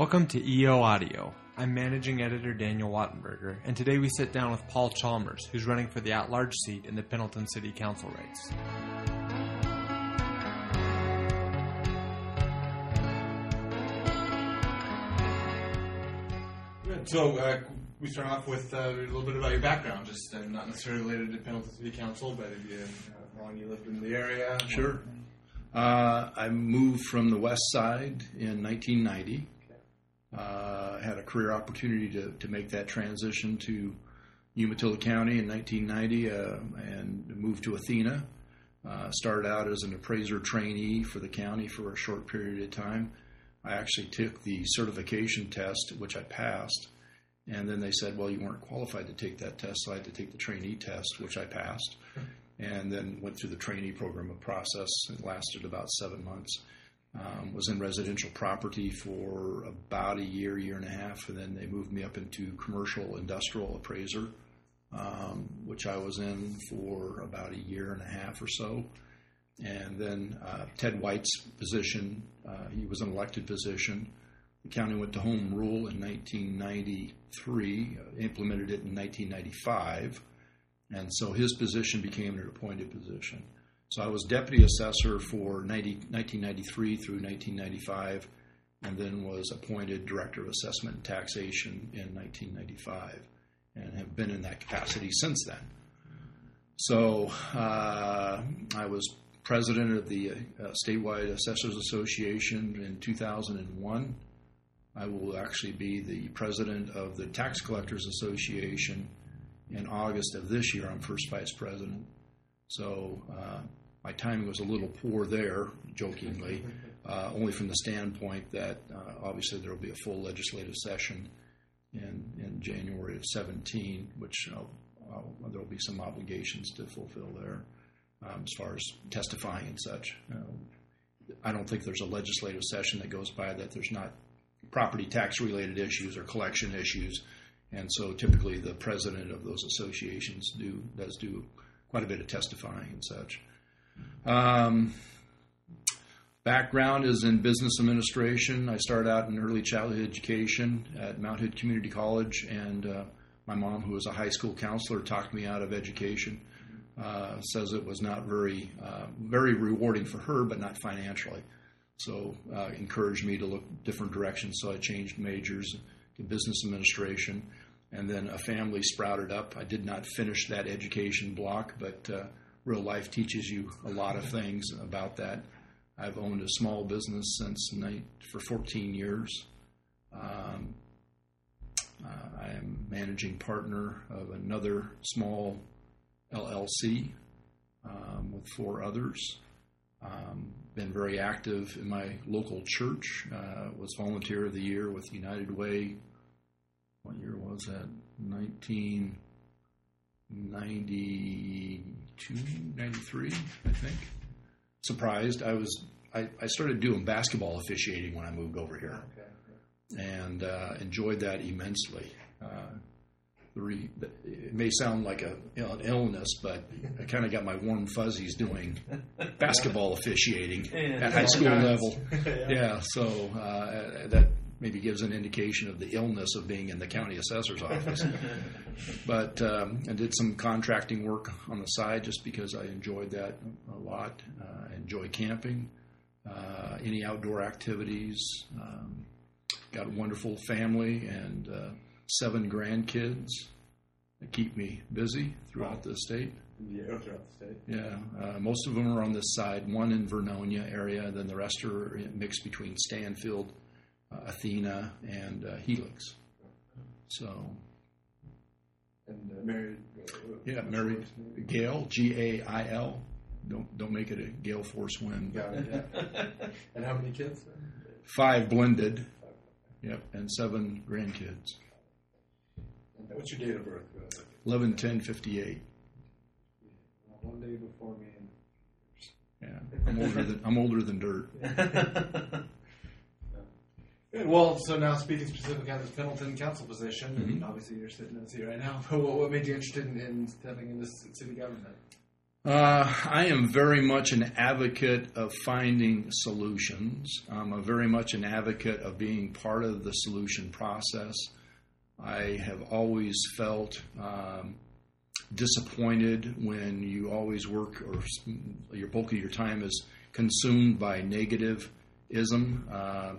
Welcome to EO Audio. I'm managing editor Daniel Wattenberger, and today we sit down with Paul Chalmers, who's running for the at large seat in the Pendleton City Council race. So uh, we start off with uh, a little bit about your background, just uh, not necessarily related to Pendleton City Council, but if you, uh, how long you lived in the area. Sure. Uh, I moved from the west side in 1990. Uh, had a career opportunity to, to make that transition to Umatilla County in 1990 uh, and moved to Athena. Uh, started out as an appraiser trainee for the county for a short period of time. I actually took the certification test, which I passed, and then they said, "Well, you weren't qualified to take that test, so I had to take the trainee test, which I passed." and then went through the trainee program of process. It lasted about seven months. Um, was in residential property for about a year, year and a half, and then they moved me up into commercial industrial appraiser, um, which I was in for about a year and a half or so. And then uh, Ted White's position, uh, he was an elected position. The county went to home rule in 1993, uh, implemented it in 1995 and so his position became an appointed position. So I was deputy assessor for 90, 1993 through 1995, and then was appointed director of assessment and taxation in 1995, and have been in that capacity since then. So uh, I was president of the uh, statewide assessors association in 2001. I will actually be the president of the tax collectors association in August of this year, I'm first vice president. So uh, my timing was a little poor there, jokingly, uh, only from the standpoint that uh, obviously there will be a full legislative session in, in January of 17, which there will be some obligations to fulfill there um, as far as testifying and such. I don't think there's a legislative session that goes by that there's not property tax related issues or collection issues and so typically the president of those associations do does do quite a bit of testifying and such. Um, background is in business administration. I started out in early childhood education at Mount Hood Community College, and uh, my mom, who was a high school counselor, talked me out of education. Uh, says it was not very uh, very rewarding for her, but not financially. So uh, encouraged me to look different directions. So I changed majors to business administration and then a family sprouted up. I did not finish that education block, but uh, real life teaches you a lot of things about that. I've owned a small business since night for 14 years. Um, uh, I am managing partner of another small LLC um, with four others. Um, been very active in my local church. Uh, was volunteer of the year with United Way what year was that? 1992, 93, I think. Surprised. I was. I, I started doing basketball officiating when I moved over here, and uh, enjoyed that immensely. Uh, re, it may sound like a you know, an illness, but I kind of got my warm fuzzies doing basketball officiating yeah, at high school level. yeah. yeah. so uh, that maybe gives an indication of the illness of being in the county assessor's office. but um, I did some contracting work on the side just because I enjoyed that a lot. Uh, I enjoy camping, uh, any outdoor activities. Um, got a wonderful family and uh, seven grandkids that keep me busy throughout the state. Yeah, throughout the state. Yeah, uh, most of them are on this side. One in Vernonia area, then the rest are mixed between Stanfield Athena, and uh, Helix. So. And uh, married. yeah, married Gail G A I L. Don't don't make it a Gale Force win. Got it. Yeah. and how many kids? Five blended. Yep, and seven grandkids. What's your date of birth? 11 10 58. One day before me. Yeah, I'm older than I'm older than dirt. Well, so now speaking specifically on this Pendleton council position, mm-hmm. and obviously you're sitting in the seat right now. But what, what made you interested in, in stepping into city government? Uh, I am very much an advocate of finding solutions. I'm a very much an advocate of being part of the solution process. I have always felt um, disappointed when you always work or your bulk of your time is consumed by negativism. Uh,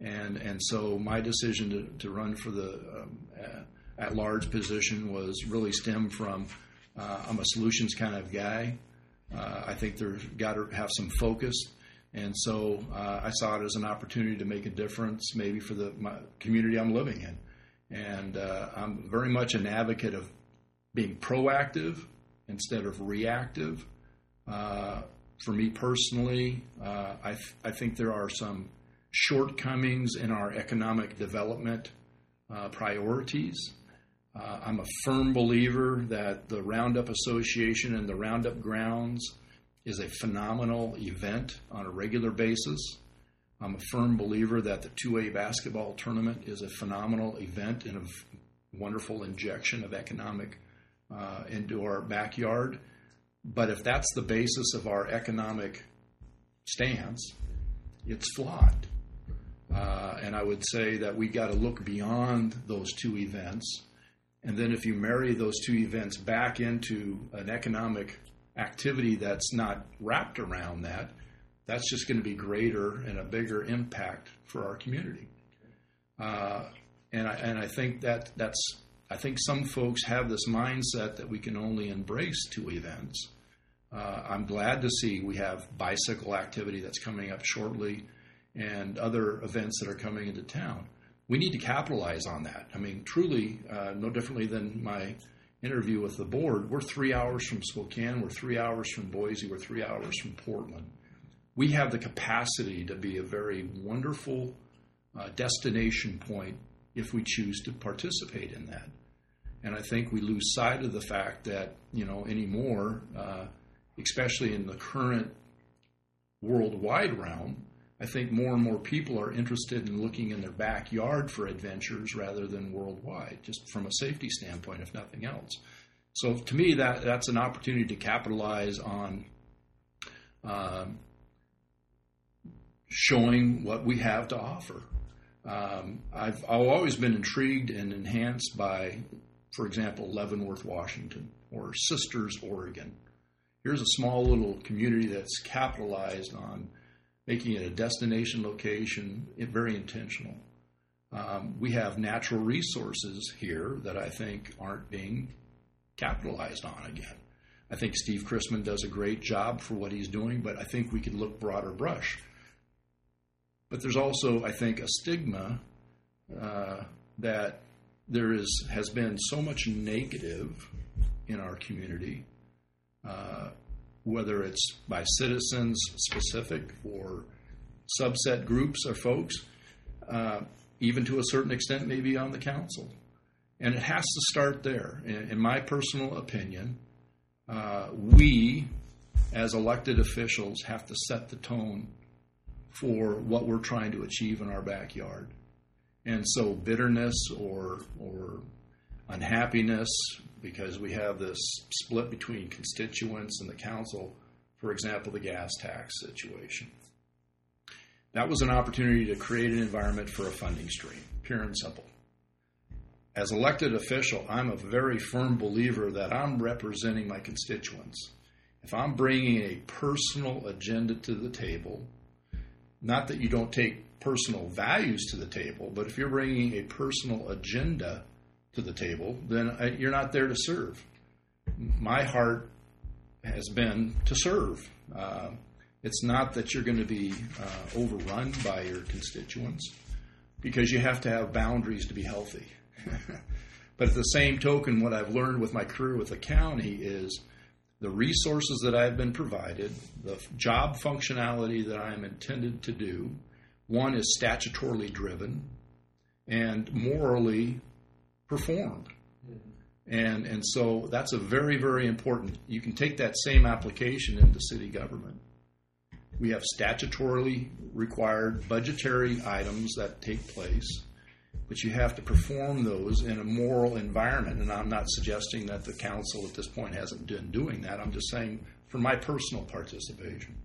and and so my decision to, to run for the um, at large position was really stemmed from uh, I'm a solutions kind of guy. Uh, I think there's got to have some focus, and so uh, I saw it as an opportunity to make a difference, maybe for the community I'm living in. And uh, I'm very much an advocate of being proactive instead of reactive. Uh, for me personally, uh, I, th- I think there are some shortcomings in our economic development priorities. Uh, I'm a firm believer that the Roundup Association and the Roundup Grounds is a phenomenal event on a regular basis. I'm a firm believer that the 2A basketball tournament is a phenomenal event and a wonderful injection of economic uh, into our backyard. But if that's the basis of our economic stance, it's flawed. Uh, and I would say that we got to look beyond those two events and then if you marry those two events back into an economic activity that's not wrapped around that, that's just going to be greater and a bigger impact for our community. Uh, and I, and I think that that's I think some folks have this mindset that we can only embrace two events. Uh, I'm glad to see we have bicycle activity that's coming up shortly, and other events that are coming into town we need to capitalize on that. I mean, truly, uh, no differently than my interview with the board, we're three hours from Spokane, we're three hours from Boise, we're three hours from Portland. We have the capacity to be a very wonderful uh, destination point if we choose to participate in that. And I think we lose sight of the fact that, you know, anymore, uh, especially in the current worldwide realm, I think more and more people are interested in looking in their backyard for adventures rather than worldwide, just from a safety standpoint, if nothing else. So to me, that that's an opportunity to capitalize on um, showing what we have to offer. Um, I've, I've always been intrigued and enhanced by, for example, Leavenworth, Washington, or Sisters, Oregon. Here's a small little community that's capitalized on making it a destination location, very intentional. Um, we have natural resources here that I think aren't being capitalized on again. I think Steve Chrisman does a great job for what he's doing, but I think we could look broader brush. But there's also, I think, a stigma uh, that there is has been so much negative in our community uh, whether it's by citizens specific or subset groups of folks, uh, even to a certain extent, maybe on the council. And it has to start there. In, in my personal opinion, uh, we, as elected officials, have to set the tone for what we're trying to achieve in our backyard. And so, bitterness or, or unhappiness because we have this split between constituents and the council, for example, the gas tax situation. That was an opportunity to create an environment for a funding stream, pure and simple. As elected official, I'm a very firm believer that I'm representing my constituents. If I'm bringing a personal agenda to the table, not that you don't take personal values to the table, but if you're bringing a personal agenda to the table, then I, you're not there to serve. My heart has been to serve. Uh, it's not that you're going to be uh, overrun by your constituents because you have to have boundaries to be healthy. but at the same token, what I've learned with my career with the county is the resources that I've been provided, the job functionality that I'm intended to do. One is statutorily driven and morally performed. Hmm. And, and so that's a very, very important. You can take that same application into city government. We have statutorily required budgetary items that take place. but you have to perform those in a moral environment. And I'm not suggesting that the council at this point hasn't been doing that. I'm just saying for my personal participation.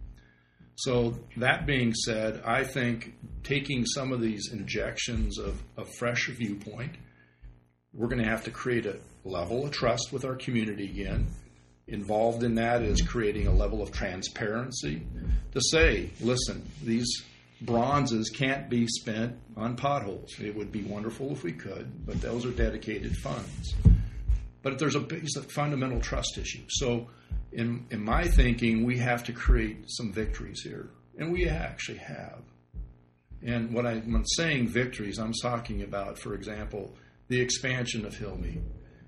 So, that being said, I think taking some of these injections of, of fresh viewpoint, we're going to have to create a level of trust with our community again. Involved in that is creating a level of transparency to say, listen, these bronzes can't be spent on potholes. It would be wonderful if we could, but those are dedicated funds. But there's a fundamental trust issue. So, in, in my thinking, we have to create some victories here. And we actually have. And what I'm saying victories, I'm talking about, for example, the expansion of Hill Meat,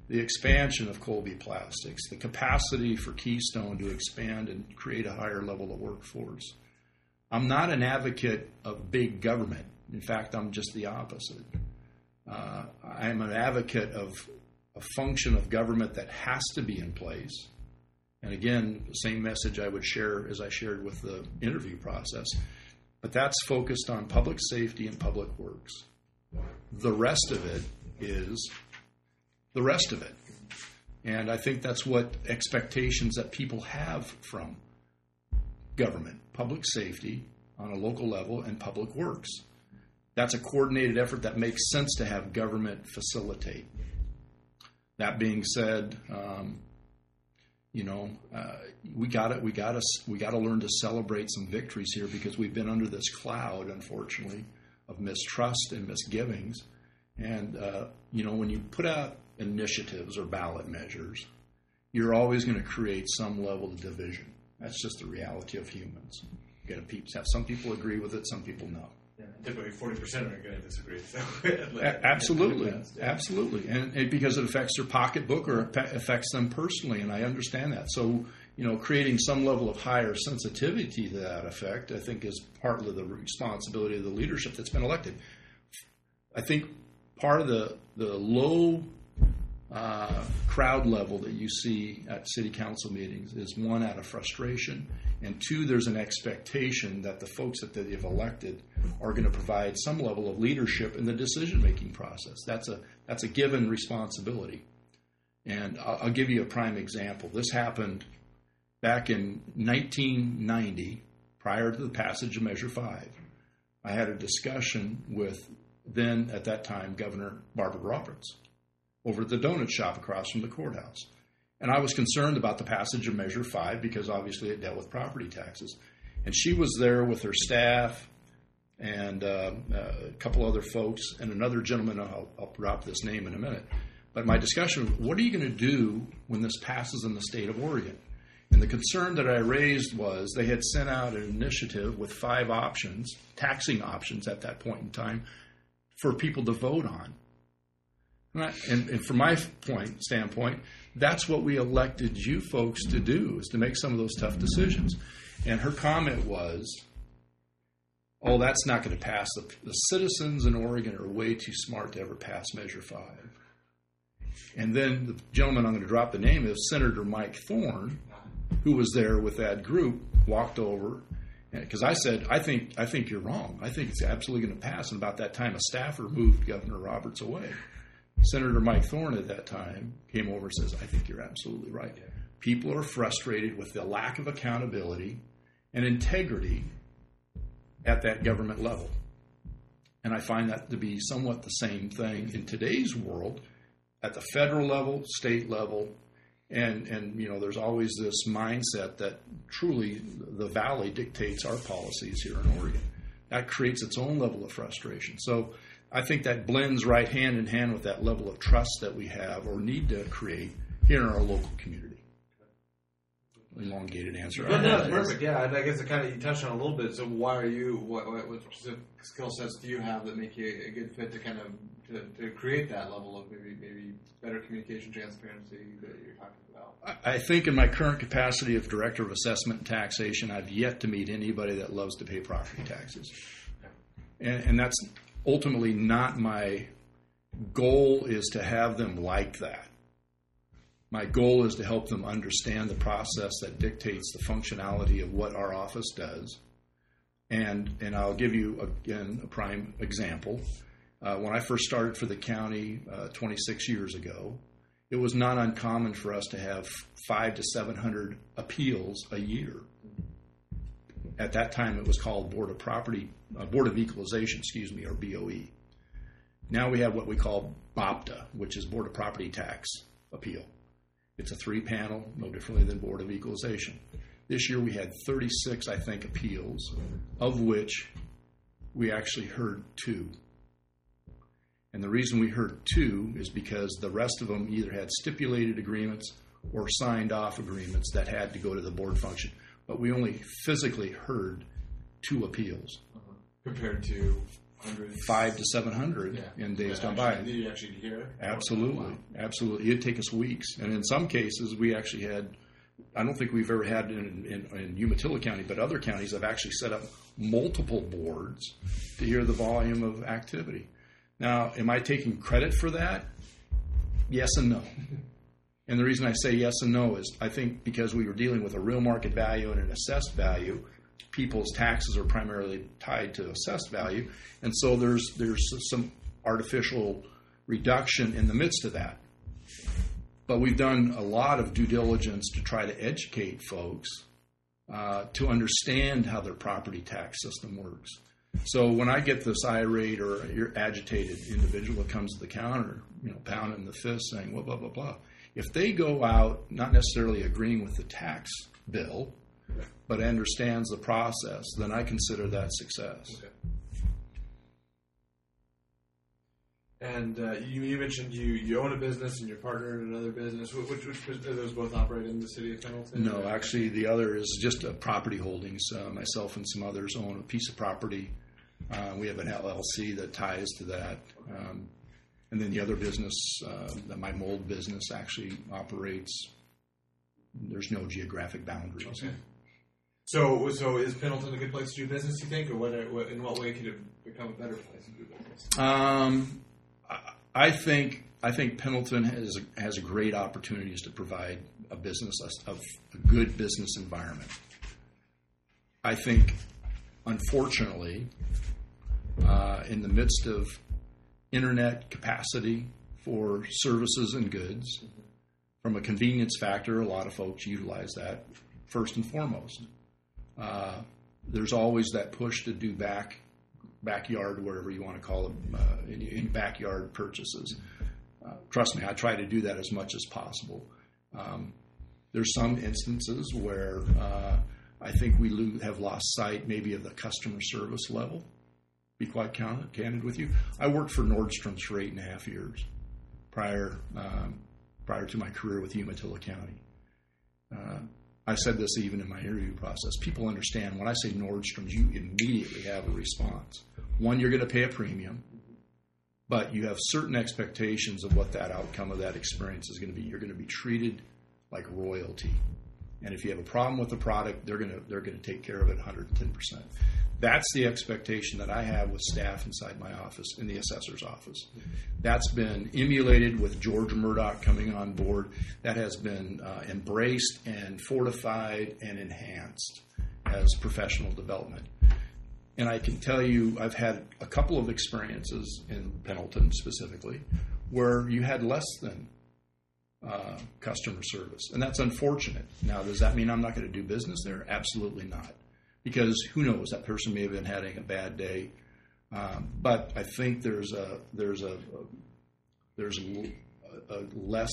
the expansion of Colby Plastics, the capacity for Keystone to expand and create a higher level of workforce. I'm not an advocate of big government. In fact, I'm just the opposite. Uh, I'm an advocate of a function of government that has to be in place. And again, the same message I would share as I shared with the interview process. But that's focused on public safety and public works. The rest of it is the rest of it. And I think that's what expectations that people have from government, public safety on a local level, and public works. That's a coordinated effort that makes sense to have government facilitate. That being said, um, you know, uh, we got to we got to we got to learn to celebrate some victories here because we've been under this cloud, unfortunately, of mistrust and misgivings. And uh, you know, when you put out initiatives or ballot measures, you're always going to create some level of division. That's just the reality of humans. You're going to have some people agree with it, some people no. Yeah, typically, forty percent are going to disagree. So, absolutely, absolutely, and it, because it affects their pocketbook or affects them personally, and I understand that. So, you know, creating some level of higher sensitivity to that effect, I think, is partly the responsibility of the leadership that's been elected. I think part of the the low uh, crowd level that you see at city council meetings is one out of frustration, and two, there's an expectation that the folks that they've elected are going to provide some level of leadership in the decision making process. That's a that's a given responsibility. And I'll, I'll give you a prime example. This happened back in 1990, prior to the passage of Measure Five. I had a discussion with then at that time Governor Barbara Roberts over at the donut shop across from the courthouse. And I was concerned about the passage of Measure 5 because obviously it dealt with property taxes. And she was there with her staff and uh, uh, a couple other folks and another gentleman. I'll, I'll drop this name in a minute. But my discussion what are you going to do when this passes in the state of Oregon? And the concern that I raised was they had sent out an initiative with five options, taxing options at that point in time, for people to vote on. And, and from my point standpoint, that's what we elected you folks to do is to make some of those tough decisions. And her comment was, "Oh, that's not going to pass. The, the citizens in Oregon are way too smart to ever pass Measure Five. And then the gentleman I'm going to drop the name is Senator Mike Thorne, who was there with that group, walked over because I said, I think I think you're wrong. I think it's absolutely going to pass. And about that time, a staffer moved Governor Roberts away. Senator Mike Thorne at that time came over and says, I think you're absolutely right. People are frustrated with the lack of accountability and integrity at that government level. And I find that to be somewhat the same thing in today's world at the federal level, state level, and and you know there's always this mindset that truly the valley dictates our policies here in Oregon. That creates its own level of frustration. So I think that blends right hand in hand with that level of trust that we have or need to create here in our local community. Elongated answer. But no, perfect. Yeah, and I guess it kind of you touched on a little bit. So why are you? What, what, what specific skill sets do you have that make you a good fit to kind of to, to create that level of maybe maybe better communication, transparency that you're talking about? I think in my current capacity of director of assessment and taxation, I've yet to meet anybody that loves to pay property taxes, and, and that's ultimately not my goal is to have them like that. My goal is to help them understand the process that dictates the functionality of what our office does. And, and I'll give you, again, a prime example. Uh, when I first started for the county uh, 26 years ago, it was not uncommon for us to have five to 700 appeals a year. At that time, it was called Board of Property, uh, Board of Equalization, excuse me, or BOE. Now we have what we call BOPTA, which is Board of Property Tax Appeal. It's a three panel, no differently than Board of Equalization. This year we had 36, I think, appeals, of which we actually heard two. And the reason we heard two is because the rest of them either had stipulated agreements or signed off agreements that had to go to the board function. But we only physically heard two appeals, uh-huh. compared to hundreds. five to 700 in days gone by. Did you actually hear it? Absolutely, absolutely. It'd take us weeks, and in some cases, we actually had. I don't think we've ever had in, in, in Umatilla County, but other counties have actually set up multiple boards to hear the volume of activity. Now, am I taking credit for that? Yes and no. And the reason I say yes and no is I think because we were dealing with a real market value and an assessed value, people's taxes are primarily tied to assessed value, and so there's there's some artificial reduction in the midst of that. But we've done a lot of due diligence to try to educate folks uh, to understand how their property tax system works. So when I get this irate or agitated individual that comes to the counter, you know, pounding the fist, saying blah blah blah blah, if they go out not necessarily agreeing with the tax bill, but understands the process, then I consider that success. Okay. And uh, you, you mentioned you, you own a business and you're partner in another business. Wh- Which, which, bus- do those both operate in the city of Pendleton? No, actually, the other is just a property holdings. Uh, myself and some others own a piece of property. Uh, we have an LLC that ties to that. Um, and then the other business, uh, that my mold business actually operates, there's no geographic boundaries. Okay. So, so is Pendleton a good place to do business? You think, or what, what? In what way could it become a better place to do business? Um, I- I think I think Pendleton has has great opportunities to provide a business a, a good business environment. I think, unfortunately, uh, in the midst of internet capacity for services and goods, from a convenience factor, a lot of folks utilize that first and foremost. Uh, there's always that push to do back backyard, whatever you want to call it, uh, in, in backyard purchases. Uh, trust me, I try to do that as much as possible. Um, there's some instances where uh, I think we lo- have lost sight maybe of the customer service level. Be quite candid, with you. I worked for Nordstrom's for eight and a half years prior um, prior to my career with Umatilla County. Uh, I said this even in my interview process. People understand when I say Nordstrom's, you immediately have a response. One, you're going to pay a premium, but you have certain expectations of what that outcome of that experience is going to be. You're going to be treated like royalty, and if you have a problem with the product, they're going to they're to take care of it 110 percent. That's the expectation that I have with staff inside my office, in the assessor's office. That's been emulated with George Murdock coming on board. That has been uh, embraced and fortified and enhanced as professional development. And I can tell you, I've had a couple of experiences in Pendleton specifically where you had less than uh, customer service. And that's unfortunate. Now, does that mean I'm not going to do business there? Absolutely not because who knows that person may have been having a bad day. Um, but I think there's a there's a, there's a, a, less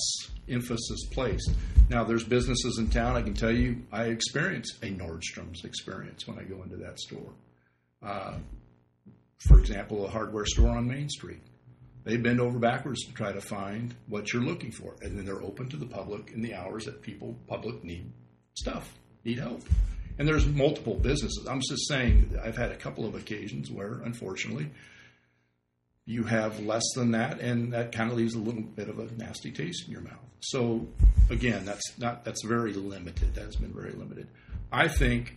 emphasis placed. Now there's businesses in town. I can tell you, I experience a Nordstrom's experience when I go into that store. Uh, for example, a hardware store on Main Street. They bend over backwards to try to find what you're looking for, and then they're open to the public in the hours that people public need stuff, need help. And there's multiple businesses. I'm just saying, I've had a couple of occasions where, unfortunately, you have less than that, and that kind of leaves a little bit of a nasty taste in your mouth. So, again, that's not that's very limited. That's been very limited. I think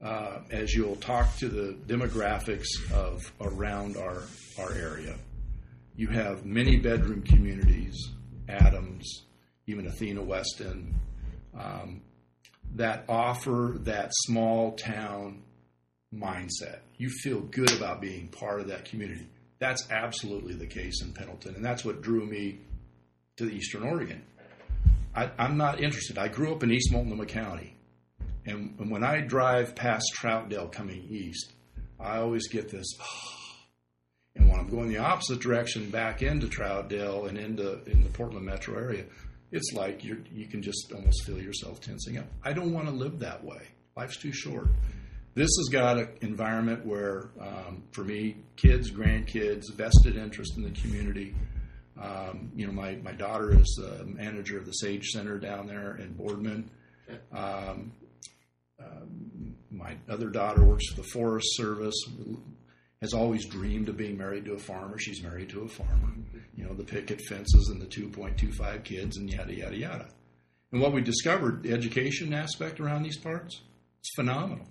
uh, as you'll talk to the demographics of around our our area, you have many bedroom communities, Adams, even Athena Weston. Um, that offer that small town mindset. You feel good about being part of that community. That's absolutely the case in Pendleton, and that's what drew me to Eastern Oregon. I, I'm not interested. I grew up in East Multnomah County, and, and when I drive past Troutdale coming east, I always get this. And when I'm going the opposite direction back into Troutdale and into in the Portland metro area, it's like you you can just almost feel yourself tensing up. I don't want to live that way. Life's too short. This has got an environment where, um, for me, kids, grandkids, vested interest in the community. Um, you know, my, my daughter is the manager of the Sage Center down there in Boardman. Um, um, my other daughter works for the Forest Service. Has always dreamed of being married to a farmer. She's married to a farmer. You know, the picket fences and the 2.25 kids and yada, yada, yada. And what we discovered, the education aspect around these parts, it's phenomenal.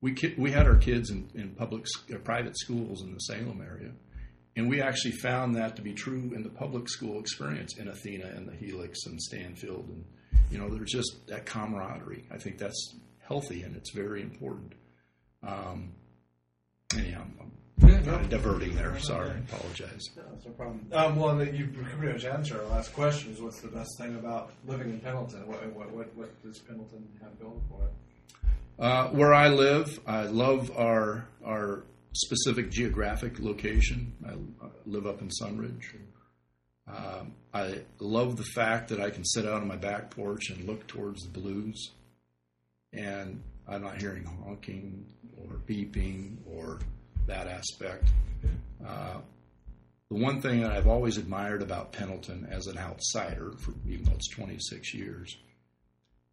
We, we had our kids in, in public, uh, private schools in the Salem area, and we actually found that to be true in the public school experience in Athena and the Helix and Stanfield. And, you know, there's just that camaraderie. I think that's healthy and it's very important. Um, anyhow, I'm, Yeah, no. diverting there. Sorry, I apologize. No, that's no problem. Um, well, and you pretty much answered our last question: is what's the best thing about living in Pendleton? What what what, what does Pendleton have going for it? Uh, where I live, I love our our specific geographic location. I, I live up in Sunridge. Um, I love the fact that I can sit out on my back porch and look towards the blues, and I'm not hearing honking or beeping or that aspect. Uh, the one thing that I've always admired about Pendleton as an outsider, for, even though it's 26 years,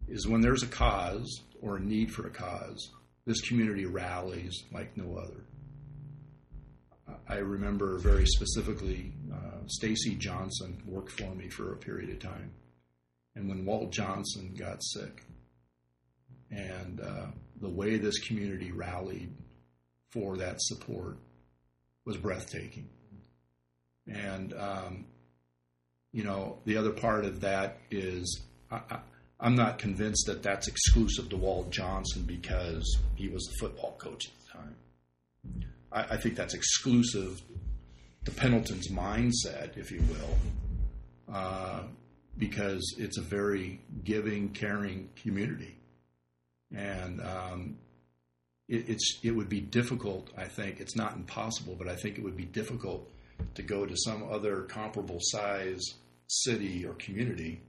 is when there's a cause or a need for a cause, this community rallies like no other. I remember very specifically uh, Stacy Johnson worked for me for a period of time. And when Walt Johnson got sick, and uh, the way this community rallied for that support was breathtaking. And, um, you know, the other part of that is I, I'm not convinced that that's exclusive to Walt Johnson because he was the football coach at the time. I, I think that's exclusive to Pendleton's mindset, if you will, uh, because it's a very giving, caring community, and um, it, it's it would be difficult. I think it's not impossible, but I think it would be difficult to go to some other comparable size city or community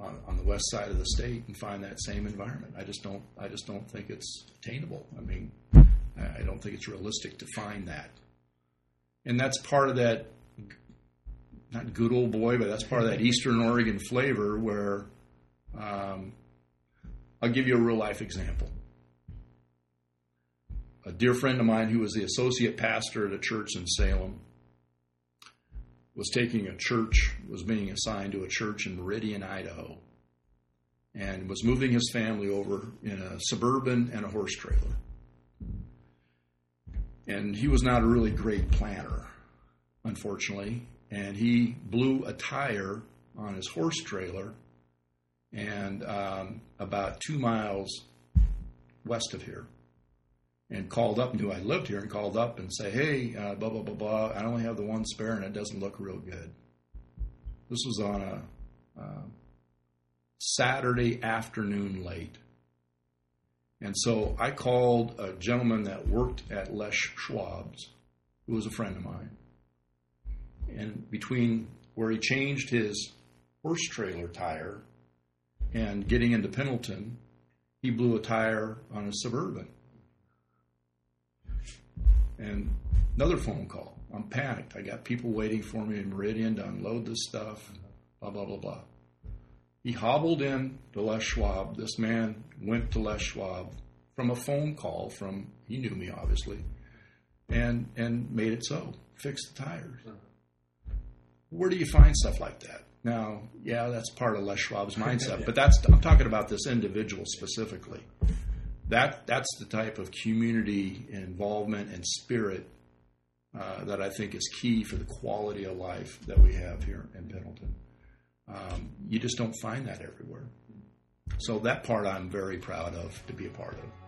on, on the west side of the state and find that same environment. I just don't. I just don't think it's attainable. I mean, I don't think it's realistic to find that. And that's part of that, not good old boy, but that's part of that Eastern Oregon flavor where um, I'll give you a real life example. A dear friend of mine who was the associate pastor at a church in Salem was taking a church, was being assigned to a church in Meridian, Idaho, and was moving his family over in a suburban and a horse trailer. And he was not a really great planner, unfortunately, and he blew a tire on his horse trailer and um, about two miles west of here and called up, knew I lived here, and called up and say, "Hey, uh, blah blah blah blah. I only have the one spare, and it doesn't look real good." This was on a uh, Saturday afternoon late, and so I called a gentleman that worked at Les Schwab's, who was a friend of mine, and between where he changed his horse trailer tire and getting into Pendleton, he blew a tire on a suburban. And another phone call. I'm panicked. I got people waiting for me in Meridian to unload this stuff, blah, blah, blah, blah. He hobbled in to Les Schwab. This man went to Les Schwab from a phone call from, he knew me obviously, and, and made it so, fixed the tires. Where do you find stuff like that? Now, yeah, that's part of Les Schwab's mindset, but that's, I'm talking about this individual specifically that that's the type of community involvement and spirit uh, that I think is key for the quality of life that we have here in Pendleton. Um, you just don't find that everywhere. So that part I'm very proud of to be a part of.